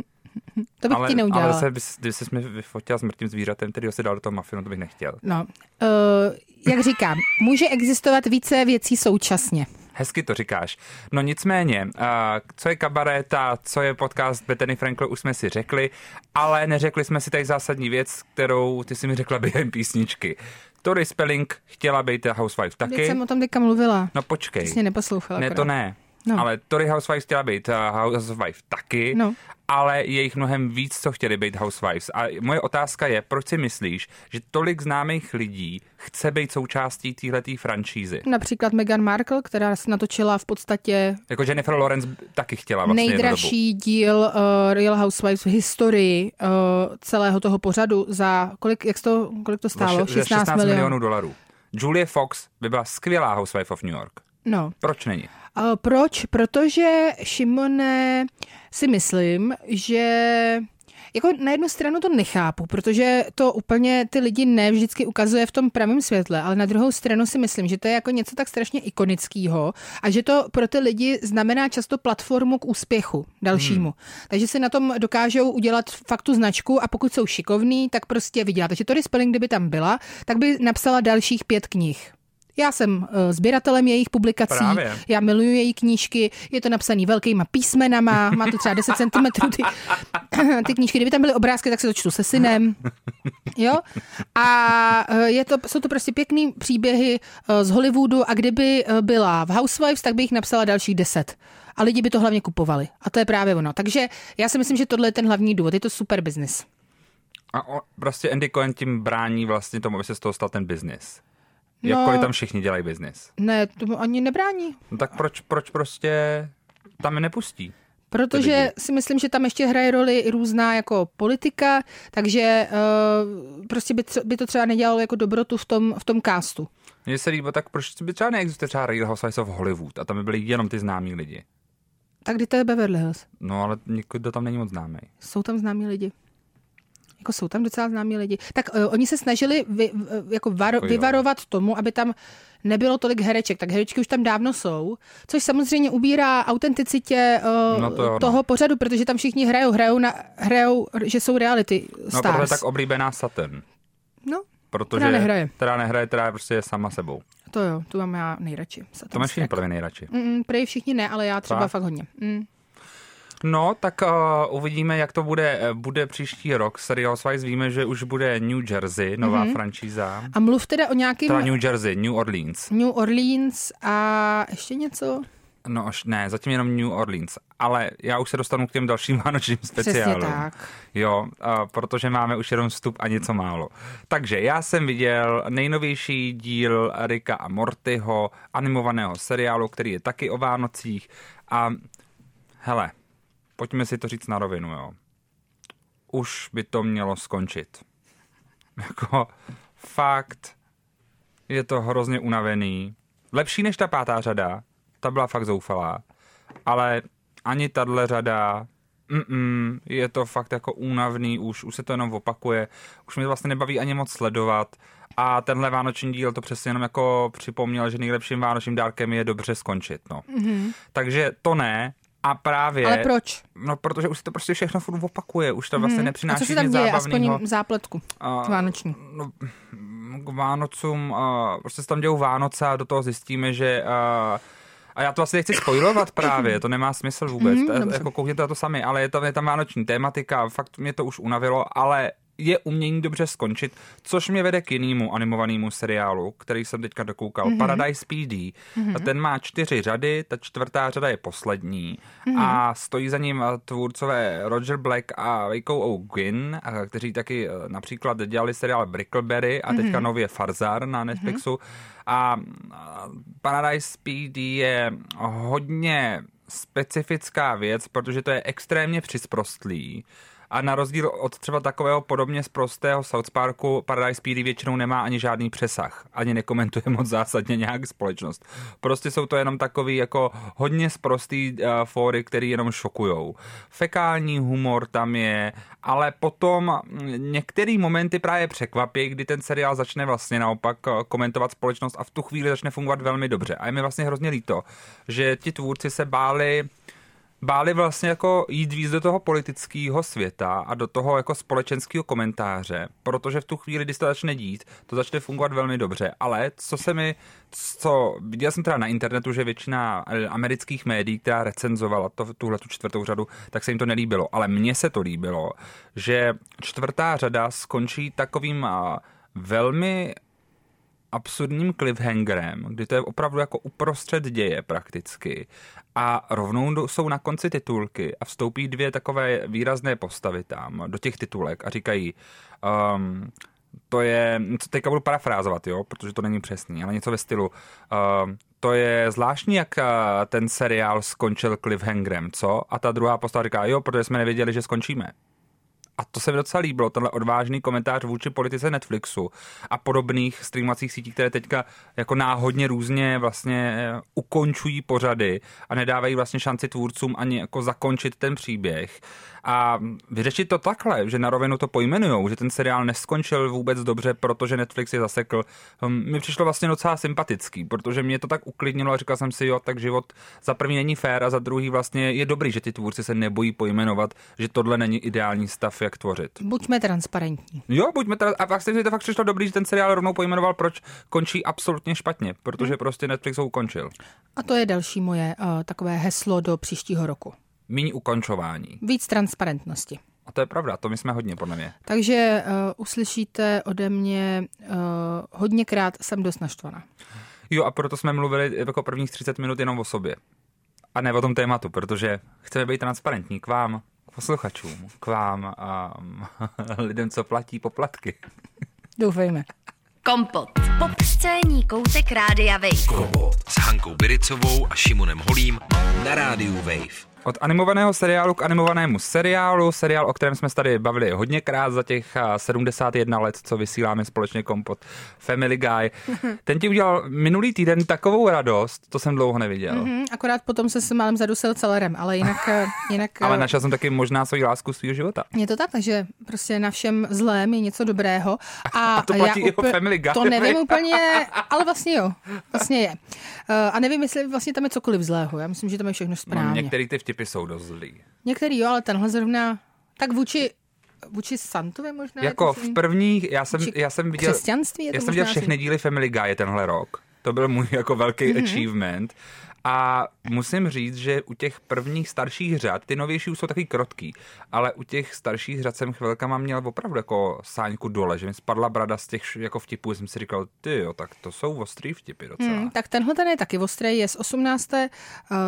To bych ale, ti neudělala. ale se, bys- kdyby se mi vyfotila s mrtvým zvířatem, který ho si dal do toho mafinu, to bych nechtěl. No, uh, jak říkám, může existovat více věcí současně. Hezky to říkáš. No nicméně, a co je kabaret a co je podcast Bethany Frankl, už jsme si řekli, ale neřekli jsme si tady zásadní věc, kterou ty si mi řekla během písničky. Tori Spelling chtěla být Housewife Teď taky. jsem o tom teďka mluvila. No počkej. Přesně neposlouchala. Ne, to ne. No. Ale Tori Housewives chtěla být uh, Housewife taky, No. ale je jich mnohem víc, co chtěli být Housewives. A moje otázka je, proč si myslíš, že tolik známých lidí chce být součástí téhletý franšízy? Například Meghan Markle, která se natočila v podstatě Jako Jennifer Lawrence taky chtěla vlastně nejdražší díl uh, Real Housewives v historii uh, celého toho pořadu za kolik, jak to, kolik to Za stálo? za 16, 16 milionů. milionů dolarů. Julia Fox by byla skvělá Housewife of New York. No. Proč není? Uh, proč? Protože, Šimone, si myslím, že jako na jednu stranu to nechápu, protože to úplně ty lidi ne vždycky ukazuje v tom pravém světle, ale na druhou stranu si myslím, že to je jako něco tak strašně ikonického a že to pro ty lidi znamená často platformu k úspěchu dalšímu. Hmm. Takže si na tom dokážou udělat fakt tu značku a pokud jsou šikovní, tak prostě vydělat. Takže Tori Spelling, kdyby tam byla, tak by napsala dalších pět knih. Já jsem uh, sběratelem jejich publikací, Právě. já miluju její knížky, je to napsaný velkýma písmenama, má to třeba 10 cm ty, ty knížky. Kdyby tam byly obrázky, tak se to čtu se synem. Jo? A uh, je to, jsou to prostě pěkný příběhy uh, z Hollywoodu a kdyby byla v Housewives, tak by jich napsala dalších 10. A lidi by to hlavně kupovali. A to je právě ono. Takže já si myslím, že tohle je ten hlavní důvod. Je to super business. A o, prostě Andy Cohen tím brání vlastně tomu, aby se z toho stal ten biznis. No. Jakkoliv tam všichni dělají biznis. Ne, tomu ani nebrání. No tak proč, proč prostě tam je nepustí? Protože si myslím, že tam ještě hraje roli i různá jako politika, takže uh, prostě by, tře- by to třeba nedělalo jako dobrotu v tom, v tom castu. Mně se líbí, tak proč by třeba neexistuje třeba Real Housewives of Hollywood a tam by byli jenom ty známí lidi. Tak kdy to je Beverly Hills? No ale nikdo tam není moc známý. Jsou tam známí lidi. Jako jsou tam docela známí lidi. Tak uh, oni se snažili vy, uh, jako var, Jako vyvarovat tomu, aby tam nebylo tolik hereček. Tak herečky už tam dávno jsou, což samozřejmě ubírá autenticitě uh, No to no. toho pořadu, protože tam všichni hrajou, hrajou, na, hrajou že jsou reality No stars. proto je tak oblíbená Saturn. no, Protože Která nehraje. Která nehraje, která je prostě sama sebou. to jo, tu mám já nejradši. To máš všichni mě nejradši. Mm, prej všichni ne, ale já třeba Fakt? fakt hodně. Mm. No, tak uh, uvidíme, jak to bude, eh, bude příští rok. Serial Housewives víme, že už bude New Jersey, nová mm-hmm. franšíza. A mluv teda o nějakým Teda New Jersey, New Orleans. New Orleans a ještě něco? No, až ne, zatím jenom New Orleans. Ale já už se dostanu k těm dalším *laughs* vánočním speciálům. Přesně tak. Jo, a protože máme už jenom vstup a něco málo. Takže já jsem viděl nejnovější díl Rika a Mortyho, animovaného seriálu, který je taky o Vánocích. A hele, pojďme si to říct na rovinu, jo. Už by to mělo skončit. Jako, fakt, je to hrozně unavený. Lepší než ta pátá řada, ta byla fakt zoufalá. Ale ani tahle řada, mm je to fakt jako únavný už, už se to jenom opakuje, už mě vlastně nebaví ani moc sledovat a tenhle vánoční díl to přesně jenom jako připomněl, že nejlepším vánočním dárkem je dobře skončit, no. Mm-hmm. Takže to ne, a právě... Ale proč? No, protože už se to prostě všechno furt opakuje, už to vlastně A nepřináší co se tam děje? zábavného. Aspoň zápletku A- vánoční. No, k Vánocům, uh, prostě se tam dějou Vánoce a do toho zjistíme, že... Uh, a já to vlastně nechci spojovat právě, to nemá smysl vůbec, je- dobře. jako koukněte na to sami, ale je tam, je tam vánoční tématika, fakt mě to už unavilo, ale je umění dobře skončit, což mě vede k jinému animovanému seriálu, který jsem teďka dokoukal, Mhm. mm-hmm. Paradise PD. Mm-hmm. Ten má čtyři řady, ta čtvrtá řada je poslední Mhm. mm-hmm. a stojí za ním eh, tvůrcové Roger Black a Waco O'Gin, eh, kteří taky eh, například dělali seriál Brickleberry a teďka Mhm. nově Farzar na Netflixu. A a Paradise PD je hodně specifická věc, protože to je extrémně přisprostlý. A na rozdíl od třeba takového podobně z prostého South Parku, Paradise PD většinou nemá ani žádný přesah. Ani nekomentuje moc zásadně nějak společnost. Prostě jsou to jenom takový jako hodně sprostý uh, fóry, který jenom šokujou. Fekální humor tam je, ale potom mm, některé momenty právě překvapí, kdy ten seriál začne vlastně naopak eh, komentovat společnost a v tu chvíli začne fungovat velmi dobře. A je mi vlastně hrozně líto, že ti tvůrci se báli báli vlastně jako jít víc do toho politického světa a do toho jako společenského komentáře, protože v tu chvíli, kdy se to začne dít, to začne fungovat velmi dobře. Ale co se mi, co viděl jsem teda na internetu, že většina eh, amerických médií, která recenzovala to, tuhle tu čtvrtou řadu, tak se jim to nelíbilo. Ale mně se to líbilo, že čtvrtá řada skončí takovým a, velmi absurdním cliffhangerem, kdy to je opravdu jako uprostřed děje prakticky a rovnou jsou na konci titulky a vstoupí dvě takové výrazné postavy tam do těch titulek a říkají um, to je, teďka budu parafrázovat, jo, protože to není přesný, ale něco ve stylu um, to je zvláštní, jak uh, ten seriál skončil cliffhangerem, co? A ta druhá postava říká, jo, protože jsme nevěděli, že skončíme. A to se mi docela líbilo, tenhle odvážný komentář vůči politice Netflixu a podobných streamovacích sítí, které teďka jako náhodně různě vlastně eh, ukončují pořady a nedávají vlastně šanci tvůrcům ani jako zakončit ten příběh. A vyřešit to takhle, že na rovinu to pojmenujou, že ten seriál neskončil vůbec dobře, protože Netflix je zasekl, hm, mi přišlo vlastně docela sympatický, protože mě to tak uklidnilo a říkal jsem si, jo, tak život za první není fér a za druhý vlastně je dobrý, že ty tvůrci se nebojí pojmenovat, že tohle není ideální stav, jak tvořit. Buďme transparentní. Jo, buďme teda, a vlastně mi to fakt přišlo dobrý, že ten seriál rovnou pojmenoval, proč končí absolutně špatně, protože prostě Netflix ho ukončil. A to je další moje uh, takové heslo do příštího roku. Míň ukončování. Víc transparentnosti. A to je pravda, to my jsme hodně, podle mě. Takže uh, uslyšíte ode mě uh, hodněkrát jsem dost naštvaná. Jo, a proto jsme mluvili jako prvních 30 minut jenom o sobě. A ne o tom tématu, protože chceme být transparentní k vám, k posluchačům, k vám a *laughs* lidem, co platí poplatky. Doufejme. Kompot. Pop scéní koutek Rádia Wave. Kompot s Hankou Biricovou a Šimonem Holím na rádiu Wave. Od animovaného seriálu k animovanému seriálu, seriál, o kterém jsme se tady bavili hodněkrát za těch 71 let, co vysíláme společně kompot Family Guy. *laughs* Ten ti udělal minulý týden takovou radost, to jsem dlouho neviděl. Mm-hmm, akorát potom se s málem zadusil celerem, ale jinak... *laughs* jinak ale našel jsem taky možná svoji lásku svého života. Je to tak, takže prostě na všem zlém je něco dobrého. A, *laughs* a to platí já i úplně, Family Guy. To nevím úplně, ale vlastně jo, vlastně je. A nevím, jestli vlastně tam je cokoliv zlého, já myslím, že tam je všechno správně. No, některý ty vtipy jsou dost zlý. Některý jo, ale tenhle zrovna, tak vůči Vůči Santovi možná? Jako v prvních, já jsem, já jsem viděl, křesťanství já jsem viděl všechny díly Family Guy tenhle rok. To byl můj jako velký mm-hmm. achievement. A musím říct, že u těch prvních starších řad, ty novější už jsou taky krotký, ale u těch starších řad jsem chvilkama měl opravdu jako sáňku dole, že mi spadla brada z těch jako vtipů, jsem si říkal, ty jo, tak to jsou ostrý vtipy docela. Hmm, tak tenhle ten je taky ostrý, je z 18. Uh,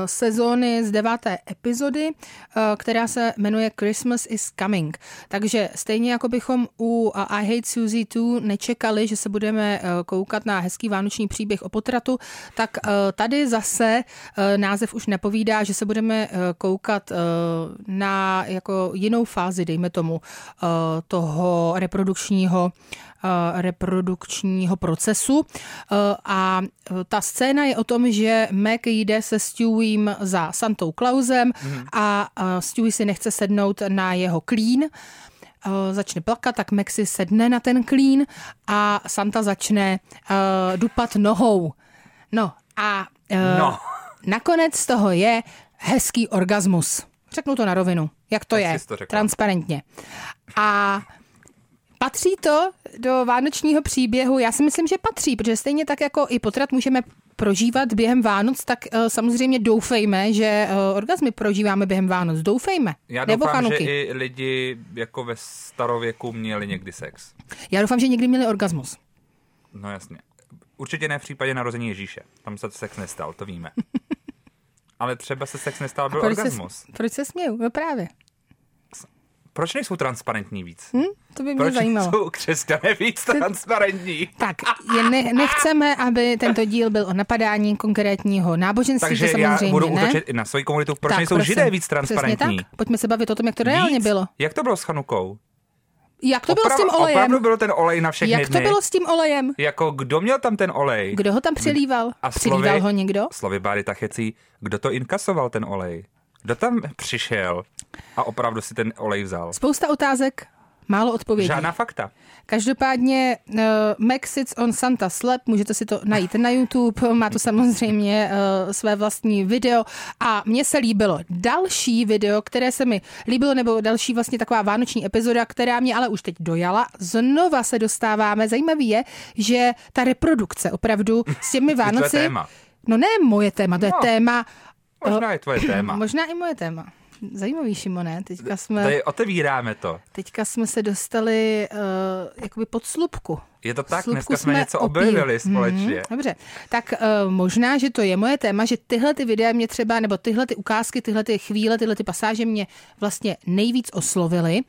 sezóny, z 9. epizody, uh, která se jmenuje Christmas is Coming. Takže stejně jako bychom u I Hate Susie 2 nečekali, že se budeme uh, koukat na hezký vánoční příběh o potratu, tak tady zase Eh, název už nepovídá, že se budeme eh, koukat eh, na jako jinou fázi, dejme tomu, toho reprodukčního reprodukčního procesu. A ta scéna je o tom, že Mac jde se Stewiem za Santou Clausem a Stewie si nechce sednout na jeho klín začne plakat, tak Mac si sedne na ten klín a Santa začne dupat nohou. No a no. Nakonec z toho je hezký orgasmus. Řeknu to na rovinu. Jak to tak je? To Transparentně. A patří to do vánočního příběhu? Já si myslím, že patří, protože stejně tak jako i potrat můžeme prožívat během Vánoc, tak uh, samozřejmě doufejme, že uh, orgazmy prožíváme během Vánoc. Doufejme. Já Nebo doufám, chanuky. že i lidi jako ve starověku měli někdy sex. Já doufám, že někdy měli orgasmus. No jasně. Určitě ne v případě narození Ježíše. Tam se sex nestal, to víme. *laughs* Ale třeba se sex nestal, byl proč orgasmus. Se, proč se směju? No právě. Proč nejsou transparentní víc? Hm? To by mě Proč zajímalo. jsou křesťané víc transparentní? *laughs* Tak, je ne, nechceme, aby tento díl byl o napadání konkrétního náboženství, Takže to samozřejmě já budu ne. útočit i na svoji komunitu. Proč tak, nejsou prosím. židé víc transparentní? Přesně tak. Pojďme se bavit o tom, jak to reálně víc? bylo. Jak to bylo s Chanukou? Jak to bylo s tím olejem? Opravdu byl ten olej na všechny Jak to dny? bylo s tím olejem? Jako kdo měl tam ten olej? Kdo ho tam přilíval? A Přilíval slovy- ho někdo? Slovy Báry Tachecí, kdo to inkasoval ten olej? Kdo tam přišel a opravdu si ten olej vzal? Spousta otázek, málo odpovědí. Žádná fakta. Každopádně uh, Max Sits on Santa Slap, můžete si to najít na YouTube, má to samozřejmě uh, své vlastní video a mně se líbilo další video, které se mi líbilo, nebo další vlastně taková vánoční epizoda, která mě ale už teď dojala. Znova se dostáváme, zajímavý je, že ta reprodukce opravdu s těmi *laughs* To je Vánoci... téma. No ne moje téma, to je No. téma... Možná je tvoje téma. *clears throat* Možná i moje téma. Zajímavý, Šimone. Teďka jsme, Tady otevíráme to. teďka jsme se dostali uh, jakoby pod slupku. Je to tak, Slupku dneska jsme něco opíli. objevili společně. Mhm, dobře, tak uh, možná, že to je moje téma, že tyhle ty videa mě třeba, nebo tyhle ty ukázky, tyhle ty chvíle, tyhle ty pasáže mě vlastně nejvíc oslovily.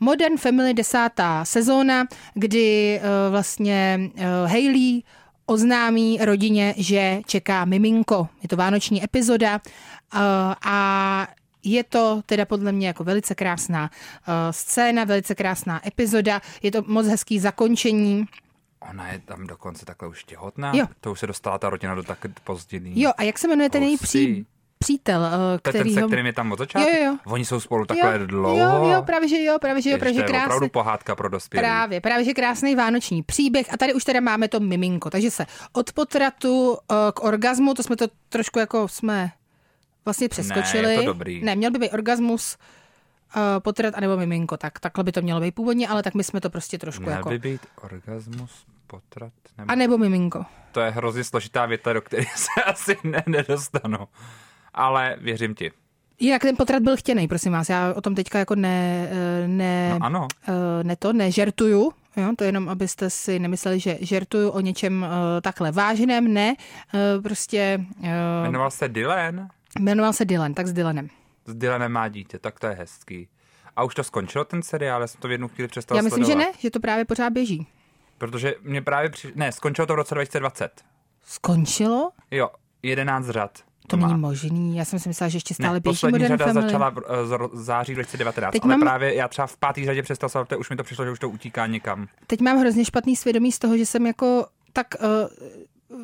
Modern Family desátá sezóna, kdy uh, vlastně uh, Hailey oznámí rodině, že čeká miminko. Je to vánoční epizoda a je to teda podle mě jako velice krásná uh, scéna, velice krásná epizoda. Je to moc hezký zakončení. Ona je tam dokonce takhle už těhotná? Jo. To už se dostala ta rodina do tak pozdění. Jo, a jak se jmenuje ten její pří, přítel, eh, To je ten, který se kterým je tam od začátku? Jo, jo, jo. Oni jsou spolu takhle jo, dlouho? Jo, jo, právě že jo, právě že jo, právě že to je krásný. opravdu pohádka pro dospělé. Právě, právě, že krásný vánoční příběh a tady už teda máme to miminko, takže se od potratu eh, k orgazmu, to jsme to trošku jako jsme vlastně přeskočili. je to dobrý. Ne, měl by být orgasmus, eh, potrat anebo miminko, tak takhle by to mělo být původně, ale tak my jsme to prostě trošku Měl jako... by být orgasmus, potrat, nebo... A nebo miminko. To je hrozně složitá věta, do které *laughs* se asi ne, nedostanu. Ale věřím ti. Jinak ten potrat byl chtěný, prosím vás, já o tom teďka jako ne, eh, ne, No ano. eh, ne to, nežertuju, jo, to jenom, abyste si nemysleli, že žertuju o něčem eh, takhle vážném, ne, eh, prostě eh, Jmenoval se Dylan? Jmenoval se Dylan, tak s Dylanem. S Dylanem má dítě, tak to je hezký. A už to skončilo ten seriál, já jsem to v jednu chvíli přestal Já myslím, sledovat. že ne, že to právě pořád běží. Protože mě právě při... Ne, skončilo to v roce 2020. Skončilo? Jo, 11 řad. To má. není možný, já jsem si myslela, že ještě stále ne, běží poslední Modern řada Family. začala v ro- září 2019, Teď ale mám- právě já třeba v pátý řadě přestal protože už mi to přišlo, že už to utíká někam. Teď mám hrozně špatný svědomí z toho, že jsem jako tak uh,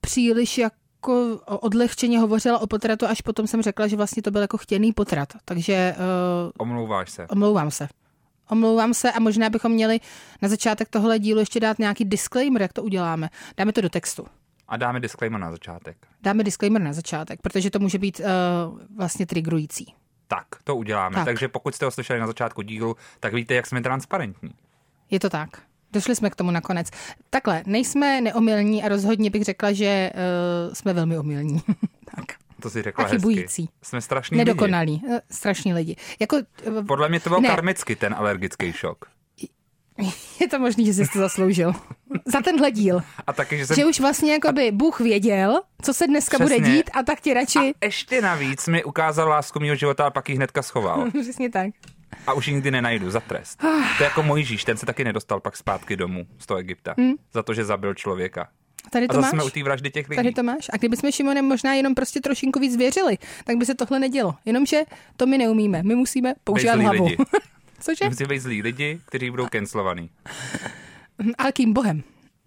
příliš jako odlehčeně hovořila o potratu, až potom jsem řekla, že vlastně to byl jako chtěný potrat. Takže uh, Omlouváš se. omlouvám se. Omlouvám se a možná bychom měli na začátek tohle dílu ještě dát nějaký disclaimer, jak to uděláme. Dáme to do textu. A dáme disclaimer na začátek. Dáme disclaimer na začátek, protože to může být uh, vlastně triggerující. Tak, to uděláme. Tak. Takže pokud jste ho slyšeli na začátku dílu, tak víte, jak jsme transparentní. Je to tak. Došli jsme k tomu nakonec. Takhle, nejsme neomylní a rozhodně bych řekla, že uh, jsme velmi omylní. *laughs* tak. To si řekla A chybující. hezky. Jsme strašní lidi. Nedokonalí. Uh, strašní lidi. Jako, uh, Podle mě to byl Ne. karmicky ten alergický šok. je to možný, že jsi to zasloužil. Za tenhle díl. A taky, že jsem... Že už vlastně jako by Bůh věděl, co se dneska bude Přesně. dít a tak ti radši... A ještě navíc mi ukázal lásku mého života a pak ji hnedka schoval. *laughs* Přesně tak. A už nikdy nenajdu za trest. To je jako Mojžíš, ten se taky nedostal pak zpátky domů z toho Egypta. Za to, že zabil člověka. Tady A to zase máš? jsme u té vraždy těch lidí. Tady to máš. A kdybychom Šimonem možná jenom prostě trošinku víc věřili, tak by se tohle nedělo. Jenomže to my neumíme. My musíme používat hlavu. lidi. *laughs* Cože? Musí být zlí lidi, kteří budou cancelovaný. Ale kým bohem?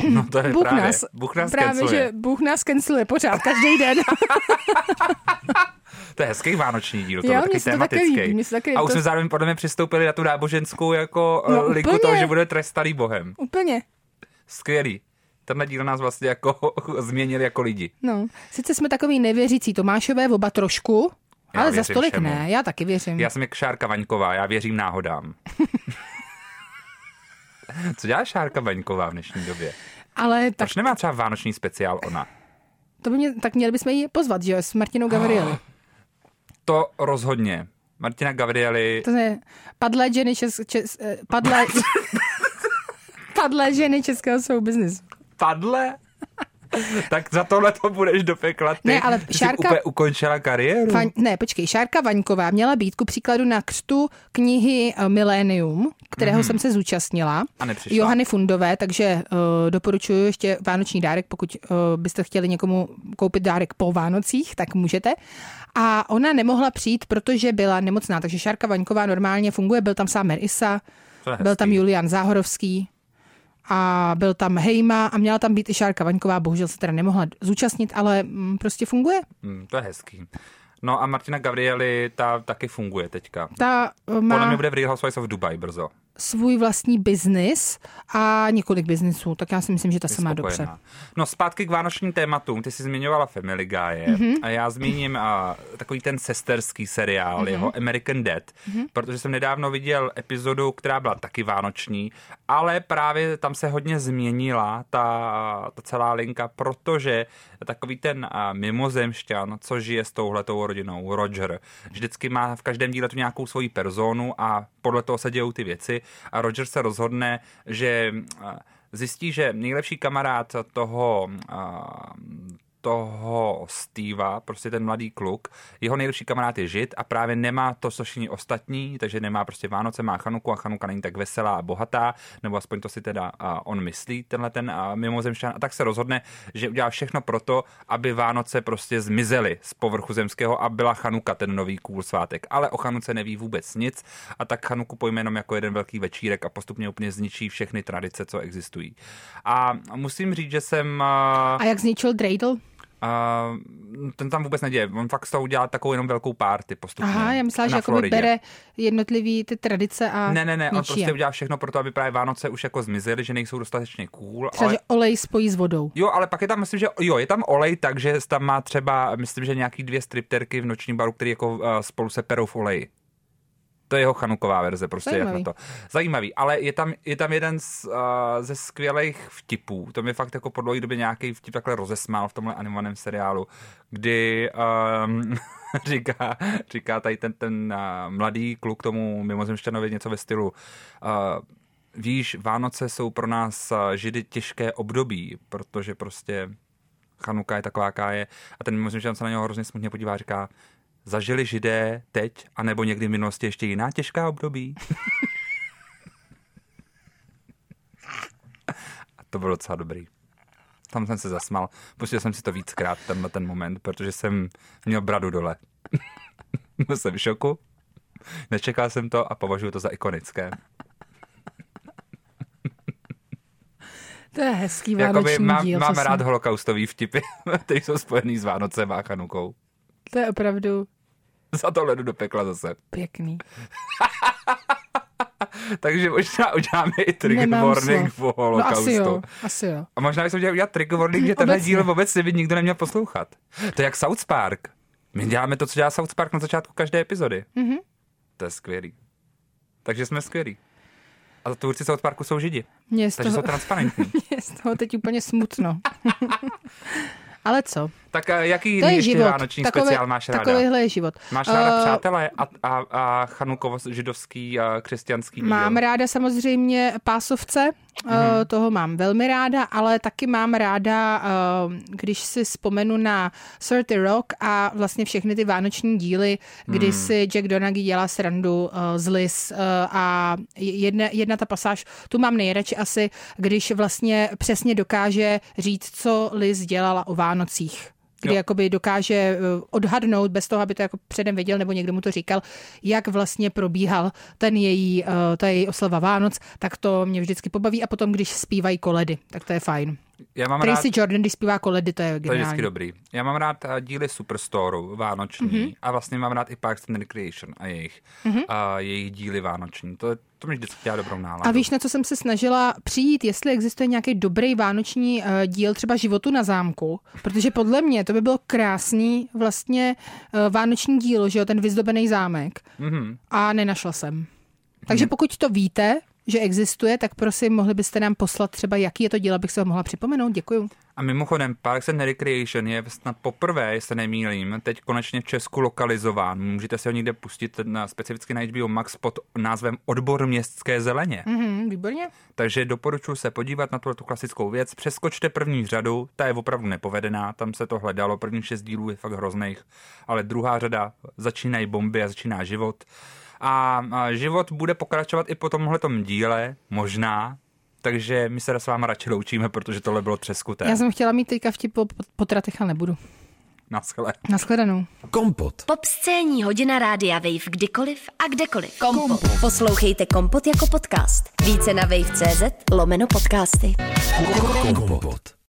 No to je Bůh právě. nás, Bůh nás právě, canceluje. že Bůh nás canceluje pořád, každý den. *laughs* To je hezký vánoční díl, to Jo, mně taky se to taky tematický. líbí, taky a už to- jsme zároveň podle mě přistoupili na tu náboženskou jako No, no, liku úplně. toho, že bude trestaný bohem. Úplně. Skvělý. Tenhle díl nás vlastně jako *laughs* změnil jako lidi. No, sice jsme takový nevěřící Tomášové oba trošku, Já ale za stolik všemu. ne, já taky věřím. Já jsem jak Šárka Vaňková, já věřím náhodám. *laughs* *laughs* Co dělá Šárka Vaňková v dnešní době? Ale tak, Proč nemá třeba vánoční speciál ona? to by mě, tak měli bychom ji pozvat, že jo, s Martinou Gavrieli. *gasps* To rozhodně. Martina Gavrieli, To je padlé ženy, čes, čes, eh, padlé, *laughs* padlé ženy českého showbiznisu. padle? *laughs* tak za tohle to budeš do pekla ty. Ne, ale jsi Šárka- úplně ukončila kariéru. Faň, ne, počkej, Šárka Vaňková měla být ku příkladu na křtu knihy eh, Millennium, kterého mm-hmm. jsem se zúčastnila. A nepřišla. Johany Fundové, takže uh, doporučuji ještě vánoční dárek, pokud uh, byste chtěli někomu koupit dárek po Vánocích, tak můžete. A ona nemohla přijít, protože byla nemocná, takže Šárka Vaňková normálně funguje, byl tam sám Isa, To je byl tam. Julian Záhorovský a byl tam Hejma a měla tam být i Šárka Vaňková, bohužel se teda nemohla zúčastnit, ale mm, prostě funguje. Hmm, to je hezký. No a Martina Gavrieli, ta taky funguje teďka. Ta uh, Podle mě má bude v Real Housewives of Dubai brzo. Svůj vlastní biznis a několik biznisů, tak já si myslím, že ta se má dobře. No zpátky k vánočním tématům. Ty jsi zmiňovala Family Guy Mhm. mm-hmm. a já zmíním a, takový ten sesterský seriál, Mhm. mm-hmm. jeho American Dad, mm-hmm. protože jsem nedávno viděl epizodu, která byla taky vánoční, ale právě tam se hodně změnila ta, ta celá linka, protože takový ten a, mimozemšťan, co žije s touhletou rodinou, Roger, vždycky má v každém díle tu nějakou svoji personu a podle toho se dějou ty věci a Roger se rozhodne, že zjistí, že nejlepší kamarád toho, toho Steva, prostě ten mladý kluk, jeho nejlepší kamarád je žid a právě nemá to, co všichni ostatní, takže nemá prostě Vánoce, má Chanuku a Chanuka není tak veselá a bohatá, nebo aspoň to si teda on myslí, tenhle ten mimozemšťan, a tak se rozhodne, že udělá všechno proto, aby Vánoce prostě zmizely z povrchu zemského a byla Chanuka ten nový cool svátek. Ale o Chanuce neví vůbec nic a tak Chanuku pojme jenom jako jeden velký večírek a postupně úplně zničí všechny tradice, co existují. A musím říct, že jsem A jak zničil Dreidel? A ten tam vůbec neděje. On fakt z toho udělá takovou jenom velkou párty postupně. Aha, já myslela, že jako bere jednotlivý ty tradice a Ne, ne, ne, on ničí je. prostě udělá všechno pro to, aby právě Vánoce už jako zmizely, že nejsou dostatečně cool. Třeba, ale... že olej spojí s vodou. Jo, ale pak je tam, myslím, že jo, je tam olej, takže tam má třeba, myslím, že nějaký dvě stripterky v nočním baru, který jako uh, spolu se perou v oleji. To je jeho chanuková verze, prostě Zajímavý. jak na to. Zajímavý, ale je tam, je tam jeden z, uh, ze skvělých vtipů, to mi fakt jako po dlouhé době nějaký vtip takhle rozesmál v tomhle animovaném seriálu, kdy um, *laughs* říká, říká tady ten, ten uh, mladý kluk tomu mimozemšťanovi něco ve stylu uh, víš, Vánoce jsou pro nás židy těžké období, protože prostě Chanuka je taková, jaká je. A ten mimozemšťan se na něho hrozně smutně podívá a říká, zažili židé teď, anebo někdy v minulosti ještě jiná těžká období? a to bylo docela dobrý. Tam jsem se zasmal. Pustil jsem si to víckrát, tenhle ten moment, protože jsem měl bradu dole. *laughs* Byl jsem v šoku, nečekal jsem to a považuji to za ikonické. To je hezký vánoční Jakoby mám, díl. mám rád jsem- holokaustový vtipy, *laughs* které jsou spojený s Vánocem a Chanukou. To je opravdu *laughs* Za to ledu do pekla zase. pěkný. *laughs* Takže možná uděláme i trigger Nemám warning po No holokaustu. asi jo, asi jo. A možná bychom měli udělat trigger warning, že *laughs* tenhle díl vůbec by nikdo neměl poslouchat. To je jak South Park. My děláme to, co dělá South Park na začátku každé epizody. Mhm. To je skvělý. Takže jsme skvělí. A tvůrci South Parku jsou židi. Je z Takže toho, jsou transparentní. je z toho teď úplně smutno. Ale co? Tak a jaký To je ještě život. vánoční speciál máš ráda? Takovýhle je život. Máš ráda Eh, přátelé a, a, a chanukovo židovský a křesťanský díl? Mám ráda samozřejmě pásovce, mm-hmm. toho mám velmi ráda, ale taky mám ráda, eh, když si vzpomenu na 30 Rock a vlastně všechny ty vánoční díly, kdy Hmm. si Jack Donaghy dělá srandu eh, z Liz eh, a jedna, jedna ta pasáž, tu mám nejradši asi, když vlastně přesně dokáže říct, co Liz dělala o Vánocích kdy Jo. jakoby dokáže eh, odhadnout, bez toho, aby to jako předem věděl, nebo někdo mu to říkal, jak vlastně probíhal ten její, eh, ta její oslava Vánoc, tak to mě vždycky pobaví a potom, když zpívají koledy, tak to je fajn. Já mám rád, Tracy Jordan, když zpívá koledy, to je to je vždycky geniální. dobrý. Já mám rád eh, díly Superstoru vánoční Mhm. mm-hmm. a vlastně mám rád i Parks and Recreation a jejich, mm-hmm. a jejich díly vánoční. To, to mi vždycky dělá dobrou náladu. A víš, na co jsem se snažila přijít, jestli existuje nějaký dobrý vánoční uh, díl třeba životu na zámku, protože podle mě to by bylo krásný vlastně uh, vánoční díl, že jo, ten vyzdobený zámek Mm-hmm. a nenašla jsem. Takže pokud to víte, že existuje, tak prosím, mohli byste nám poslat třeba, jaký je to díl, abych se ho mohla připomenout. Děkuju. A mimochodem, Parks and Recreation je snad poprvé, jestli se nemýlím, teď konečně v Česku lokalizován. Můžete si ho někde pustit na, specificky na HBO Max pod názvem Odbor městské zeleně. Mhm, výborně. Takže doporučuji se podívat na tuhle tu klasickou věc. Přeskočte první řadu, ta je opravdu nepovedená, tam se to hledalo, první šest dílů je fakt hrozných, ale druhá řada začínají bomby a začíná život. A, život bude pokračovat i po tomhletom díle, možná, takže my se s váma radši loučíme, protože tohle bylo třeskuté. Já jsem chtěla mít teďka vtip po potratech, ale nebudu. Naschle. Naschledanou. Kompot. Pop scéní hodina rádia Wave kdykoliv a kdekoliv. Kompot. Poslouchejte Kompot jako podcast. Více na wave.cz lomeno podcasty. Kompot.